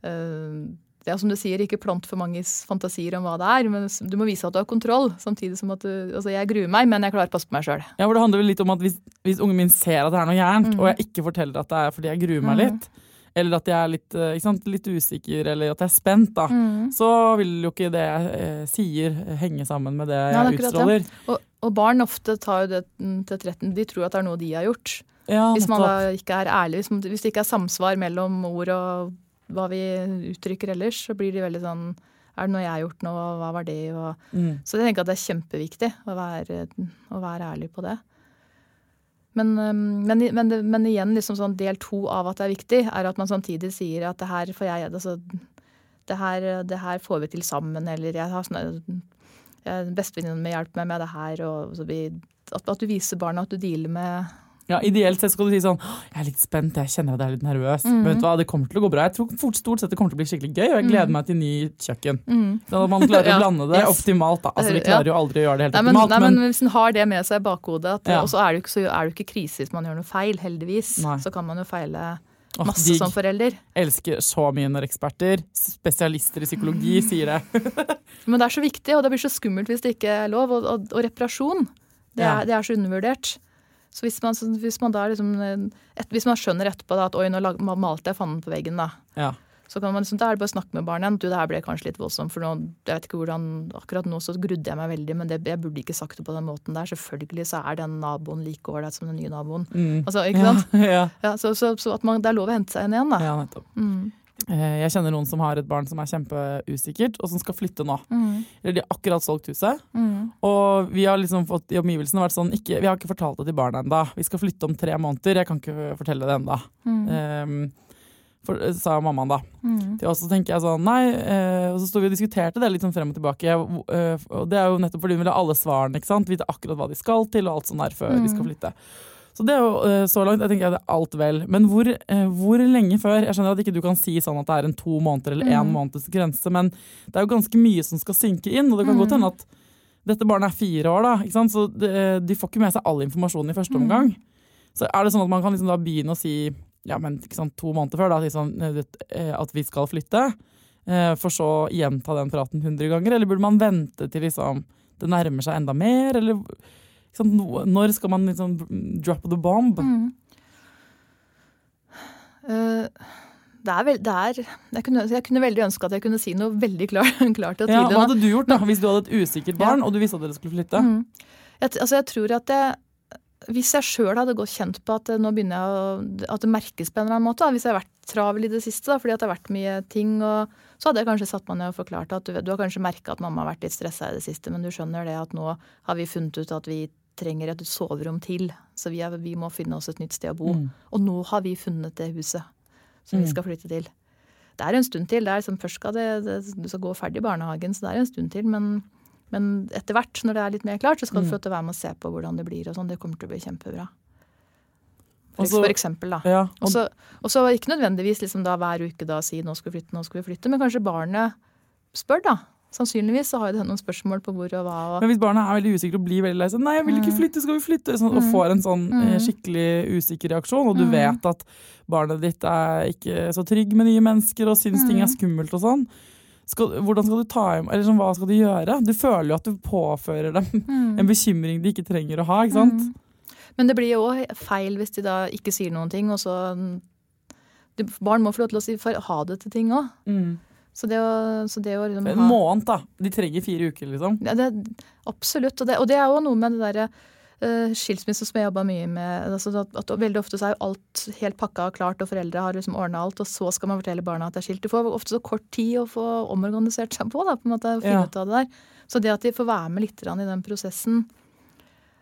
øh, Det er som du sier, ikke plant for mange fantasier om hva det er, men du må vise at du har kontroll. Samtidig som at du Altså, jeg gruer meg, men jeg klarer å passe på meg sjøl. Ja, for Det handler vel litt om at hvis, hvis ungen min ser at det er noe gærent, mm. og jeg ikke forteller at det er fordi jeg gruer meg litt, eller at jeg er litt, eh, sant, litt usikker, eller at jeg er spent, da, Mm. så vil jo ikke det jeg eh, sier henge sammen med det jeg Ja, det er utstråler. Og, og barn ofte tar jo det til tretten. De tror at det er noe de har gjort. Ja, Hvis man da ikke er ærlig, hvis, det ikke er samsvar mellom ord og hva vi uttrykker ellers, så blir de veldig sånn Er det noe jeg har gjort nå, og hva var det? Og, Mm. Så jeg tenker at det er kjempeviktig å være, å være ærlig på det. Men, men, men, men igjen, liksom sånn del to av at det er viktig, er at man samtidig sier at det her får jeg altså, det, her, det her får vi til sammen, eller jeg har sånne jeg- Bestevenninnen min hjelper meg med det her. Og så vi, at, at du viser barna at du dealer med Ja, Ideelt sett skal du si sånn Jeg er litt spent, jeg kjenner at jeg er litt nervøs. Mhm. Men vet du hva, det kommer til å gå bra. Jeg tror fort, stort sett det kommer til å bli skikkelig gøy, og jeg gleder meg til ny kjøkken. Sånn at man klarer Ja, å blande det yes. optimalt. da. Altså, Vi klarer jo aldri å gjøre det helt Nei, men, optimalt, nei, men, men hvis en har det med seg i bakhodet, at, Ja. og så er det jo ikke, så er det ikke krise hvis man gjør noe feil, heldigvis. Nei. Så kan man jo feile masse som forelder. elsker så mye når eksperter, spesialister i psykologi, sier det. Men det er så viktig, og det blir så skummelt hvis det ikke er lov. Og, og, og reparasjon, det er, Ja. det er så undervurdert. Så hvis man, hvis man da liksom eh, et, Hvis man skjønner etterpå da, at oi, nå malte jeg fanden på veggen, da. Ja. Så kan man liksom, da er det bare å snakke med barnet. Du, det her ble kanskje litt voldsomt, for nå, jeg vet ikke hvordan, akkurat nå så grudde jeg meg veldig, men det, jeg burde ikke sagt det på den måten der. Selvfølgelig så er den naboen like ålreit som den nye naboen. Mm. Altså, ikke sant? Ja, Ja, så, så, så at man, det er lov å hente seg inn igjen, da. ja, nettopp. Mm. Eh, Jeg kjenner noen som har et barn som er kjempeusikkert, og som skal flytte nå. Mm. Eller de har akkurat solgt huset. Mm. Og vi har liksom fått i omgivelsene vært sånn ikke, Vi har ikke fortalt det til barna ennå. Vi skal flytte om tre måneder. Jeg kan ikke fortelle det ennå. Mm. For, sa mammaen da. Mm. Til oss så tenker jeg sånn, nei, eh, Og så sto vi og diskuterte det litt sånn frem og tilbake. eh, og det er jo nettopp fordi hun vil ha alle svarene. ikke sant? Vite akkurat hva de skal til, og alt sånt der før de skal flytte. Så det er jo eh, så langt. Jeg tenker jeg det er alt vel. Men hvor, eh, hvor lenge før? Jeg skjønner at ikke du kan si sånn at det er en to måneder eller én måneds grense, men det er jo ganske mye som skal synke inn. Og det kan godt hende at dette barnet er fire år, da. ikke sant? Så de får ikke med seg all informasjonen i første omgang. Så er det sånn at man kan liksom begynne å si ja, men sant, to måneder før da, eh, at vi skal flytte, eh, for så å gjenta den praten hundre ganger? Eller burde man vente til liksom, det nærmer seg enda mer? Eller liksom, når skal man liksom drop the bomb? Mm. Uh, det er vel, det er, jeg, kunne, jeg kunne veldig ønske at jeg kunne si noe veldig klart, klart og Ja, hva hadde du gjort da, hvis du hadde et usikkert barn, og du visste at dere skulle flytte? Mm. Jeg, altså jeg tror at jeg, hvis jeg sjøl hadde gått kjent på at eh, nå begynner jeg å, at det merkes på en eller annen måte, da, hvis jeg har vært travel i det siste da, fordi at det har vært mye ting, og, så hadde jeg kanskje satt meg ned og forklart at du, du har kanskje merka at mamma har vært litt stressa i det siste, men du skjønner det at nå har vi funnet ut at vi trenger et soverom til, så vi, er, vi må finne oss et nytt sted å bo. Mm. Og nå har vi funnet det huset som vi skal flytte til. Det er en stund til. det er liksom, Først skal det, det, du skal gå ferdig i barnehagen, så det er en stund til. Men, men etter hvert, når det er litt mer klart, så skal du få lov til å være med og se på hvordan det blir. og sånn. Det kommer til å bli kjempebra. For, også, for eksempel, da. Ja, Og så ikke nødvendigvis liksom da hver uke da si 'nå skal vi flytte', 'nå skal vi flytte', men kanskje barnet spør, da. Sannsynligvis så har det noen spørsmål på hvor og hva. Og, Men hvis barna er veldig usikre og blir veldig lei seg Nei, jeg vil ikke flytte, skal vi flytte? Sånn, og får en sånn eh, skikkelig usikker reaksjon, og du vet at barnet ditt er ikke så trygg med nye mennesker og syns ting er skummelt og sånn. Skal, hvordan skal du ta eller sånn, Hva skal du gjøre? Du føler jo at du påfører dem en bekymring de ikke trenger å ha. ikke sant? men det blir jo òg feil hvis de da ikke sier noen ting, og så de, Barn må få lov til å si ha det til ting òg. Så det å, så det å liksom En måned, da. De trenger fire uker, liksom. Ja, det, absolutt. Og det, og det er jo noe med det derre skilsmisse som jeg jobba mye med altså at, at, Veldig ofte så er jo alt helt pakka og klart, og foreldre har liksom ordna alt, og så skal man fortelle barna at det er skilt. Du får ofte så kort tid å få omorganisert seg på, da, på en måte, å finne Ja. ut av det der. Så det at de får være med litt i den prosessen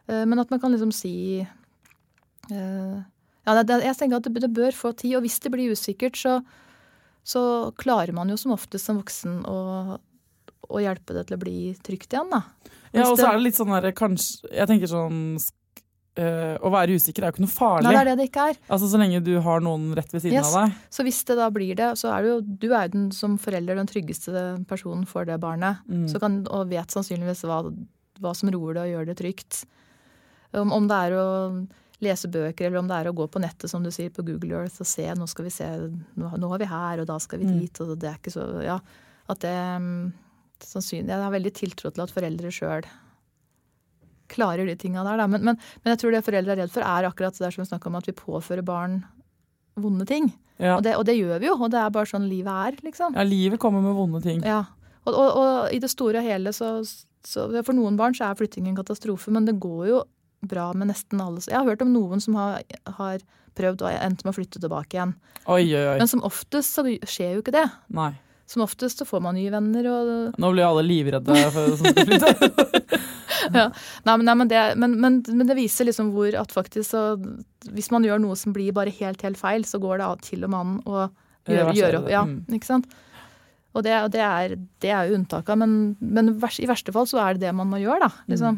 uh, Men at man kan liksom si uh, ja, det, jeg tenker at det, det bør få tid, og hvis det blir usikkert, så, så klarer man jo som oftest som voksen å, å hjelpe det til å bli trygt igjen, da. Ja, og så er det litt sånn derre kanskje Jeg tenker sånn eh, Å være usikker er jo ikke noe farlig. Nei, det er det det ikke er. Altså Så lenge du har noen rett ved siden Yes. av deg. Så hvis det da blir det, så er du jo du er jo den som forelder den tryggeste personen for det barnet. Mm. Så kan, og vet sannsynligvis hva, hva som roer det og gjør det trygt. Om, om det er å lese bøker, eller om det er å gå på nettet, som du sier, på Google Earth og se nå skal vi se, nå, nå er vi her, og da skal vi Mm. dit, og det er ikke så Ja. At det mm, sannsynlig Jeg har veldig tiltro til at foreldre sjøl klarer de tinga der, da. Men, men, men jeg tror det foreldre er redd for, er akkurat det der som vi snakker om, at vi påfører barn vonde ting. Ja. Og, det, og det gjør vi jo, og det er bare sånn livet er, liksom. ja, livet kommer med vonde ting. Ja. Og, og, og i det store og hele så, så For noen barn så er flytting en katastrofe, men det går jo bra med nesten alle. Jeg har hørt om noen som har, har prøvd og endt med å flytte tilbake igjen. Oi, oi, oi. Men som oftest så skjer jo ikke det. Nei. Som oftest så får man nye venner og Nå blir alle livredde for som skal flytte. Nei, men, nei, men, det, men, men, men det viser liksom hvor at faktisk så Hvis man gjør noe som blir bare helt, helt feil, så går det av til og med an å gjøre, gjøre det, Ja, mm. ikke sant? Og det, det, er, det er jo unntaket, men, men i verste fall så er det det man må gjøre, da. Liksom.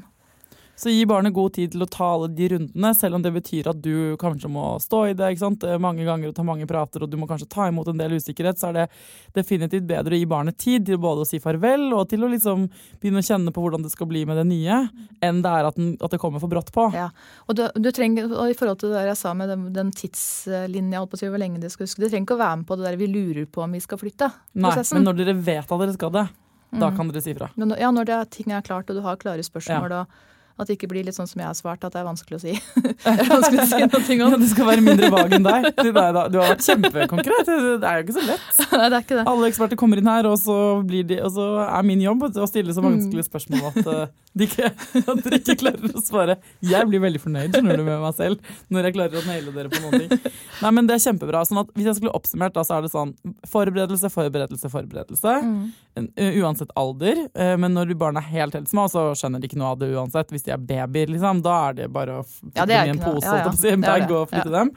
Så gi barnet god tid til å ta alle de rundene, selv om det betyr at du kanskje må stå i det? Eh, mange ganger og ta mange prater, og du må kanskje ta imot en del usikkerhet, så er det definitivt bedre å gi barnet tid til både å si farvel og til å liksom begynne å kjenne på hvordan det skal bli med det nye, enn det er at, den, at det kommer for brått på. Ja. Og, du, du trenger, og i forhold til det jeg sa med den, den tidslinja, holdt på å si hvor lenge de skal huske, det trenger ikke å være med på det der vi lurer på om vi skal flytte. Nei, prosessen. men når dere vet at dere skal det, da Mm. kan dere si fra. Men ja, når det, er- ting er klart, og du har klare spørsmål, og at det ikke blir litt sånn som jeg har svart, at det er vanskelig å si. det er vanskelig å si noe Ja, om. det skal være mindre vag enn deg. Du har vært kjempekonkret. Det er jo ikke så lett. Nei, det er ikke det. Alle eksperter kommer inn her, og så, blir de, og så er min jobb å stille så Mm. vanskelige spørsmål at, eh, de ikke, at de ikke klarer å svare. Jeg blir veldig fornøyd skjønner du, med meg selv når jeg klarer å naile dere på noen ting. Nei, men Det er kjempebra. Sånn at hvis jeg skulle oppsummert, da, så er det sånn forberedelse, forberedelse, forberedelse. Mm. Uh, Uansett alder. eh, Men når barna er helt helt små, så skjønner de ikke noe av det uansett. Hvis de er babyer, liksom, da er det bare å putte Ja, dem i en pose ja, ja. si, en bag det. og flytte dem.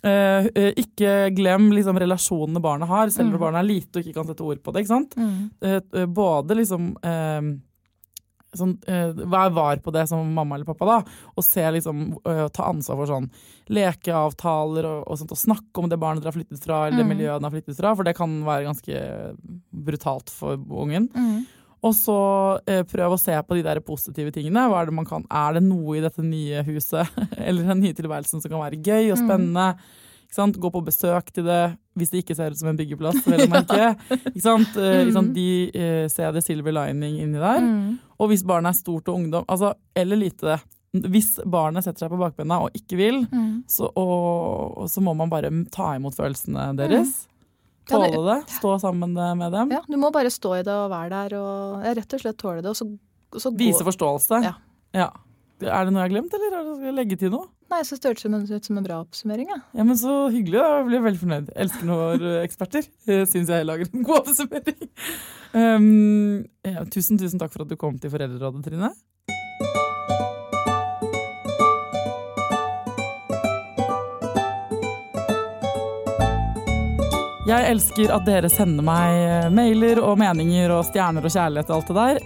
Uh, uh, ikke glem liksom, relasjonene barnet har, selv om Mm. barnet er lite og ikke kan sette ord på det. Mm. Eh, både liksom sånn, Vær var på det som mamma eller pappa, da, og se liksom, ta ansvar for sånn lekeavtaler og, og sånt, og snakke om det barnet dere har flyttet fra, eller det Mm. miljøet den har flyttet fra, for det kan være ganske brutalt for ungen. Mm. Og så eh, prøv å se på de der positive tingene. Hva er det man kan Er det noe i dette nye huset eller den nye tilværelsen som kan være gøy og Mm. spennende? Ikke sant? Gå på besøk til det hvis det ikke ser ut som en byggeplass. vel å merke. Ikke sant? Eh, ikke sant? De eh, ser det silver lining inni der. Mm. Og hvis barnet er stort og ungdom, altså, eller lite Hvis barnet setter seg på bakbena og ikke vil, Mm. så, og, og så må man bare ta imot følelsene deres. Ja, det- Tåle det. Stå sammen med dem. Ja, du må bare stå i det og være der og ja, rett og slett tåle det. Og så, så Vise forståelse. Ja. Ja. Er det noe jeg har glemt, eller er skal jeg legge til noe? Nei, så syns det ut som en bra oppsummering. Ja. Ja, men Så hyggelig. da. Jeg blir veldig fornøyd. Elsker når eh, eksperter syns jeg lager en god oppsummering. Um, ja, tusen, tusen takk for at du kom til Foreldrerådet, Trine. Jeg elsker at dere sender meg eh, mailer og meninger og stjerner og kjærlighet og alt det der.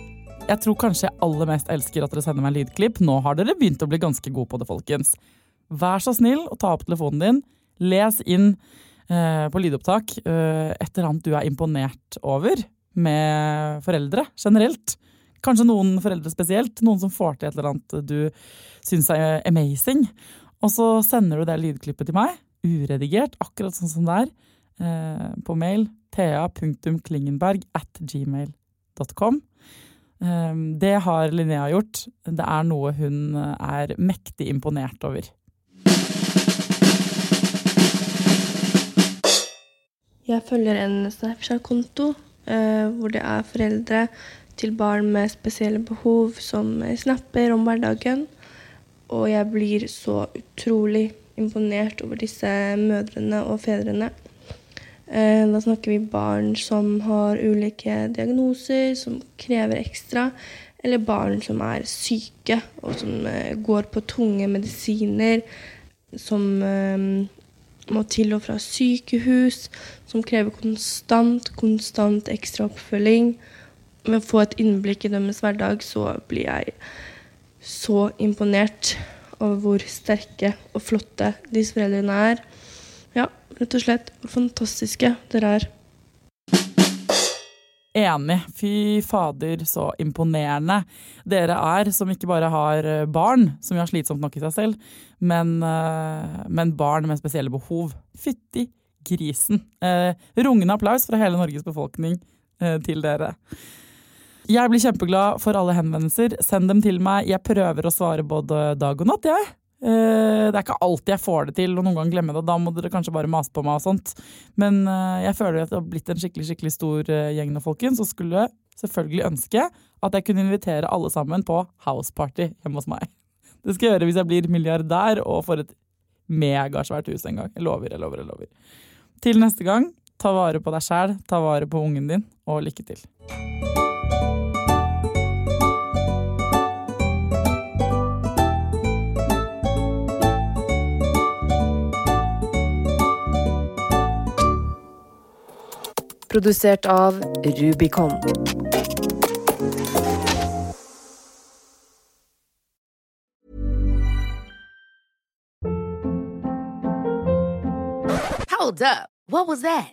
Jeg tror kanskje jeg aller mest elsker at dere sender meg lydklipp. Nå har dere begynt å bli ganske gode på det, folkens. Vær så snill å ta opp telefonen din. Les inn eh, på lydopptak eh, et eller annet du er imponert over med foreldre generelt. Kanskje noen foreldre spesielt. Noen som får til et eller annet du syns er amazing. Og så sender du det lydklippet til meg, uredigert, akkurat sånn som det er, på mail thea.klingenberg at gmail.com. Eh, Det har Linnea gjort. Det er noe hun eh, er mektig imponert over. Jeg følger en Snapchat-konto eh, hvor det er foreldre til barn med spesielle behov som snapper om hverdagen. Og jeg blir så utrolig imponert over disse mødrene og fedrene. Eh, da snakker vi barn som har ulike diagnoser, som krever ekstra. Eller barn som er syke, og som eh, går på tunge medisiner. Som eh, må til og fra sykehus. Som krever konstant, konstant ekstra oppfølging. Med å få et innblikk i deres hverdag, så blir jeg så imponert over hvor sterke og flotte disse foreldrene er. Ja, rett og slett hvor fantastiske dere er. Enig. Fy fader, så imponerende dere er, som ikke bare har eh, barn, som jo har slitsomt nok i seg selv, men, eh, men barn med spesielle behov. Fytti grisen. Eh, rungende applaus fra hele Norges befolkning eh, til dere. Jeg blir kjempeglad for alle henvendelser. Send dem til meg. Jeg prøver å svare både dag og natt, jeg. Eh, det er ikke alltid jeg får det til, og noen ganger glemmer det. Da må dere kanskje bare mase på meg og sånt. Men eh, jeg føler at det har blitt en skikkelig skikkelig stor eh, gjeng nå, folkens. Og skulle selvfølgelig ønske at jeg kunne invitere alle sammen på houseparty hjemme hos meg. Det skal jeg gjøre hvis jeg blir milliardær og får et megasvært hus en gang. Jeg lover, jeg lover, jeg lover. Til neste gang, ta vare på deg sjæl, ta vare på ungen din, og lykke til. Produsert av Rubicon. Hold up. What was that?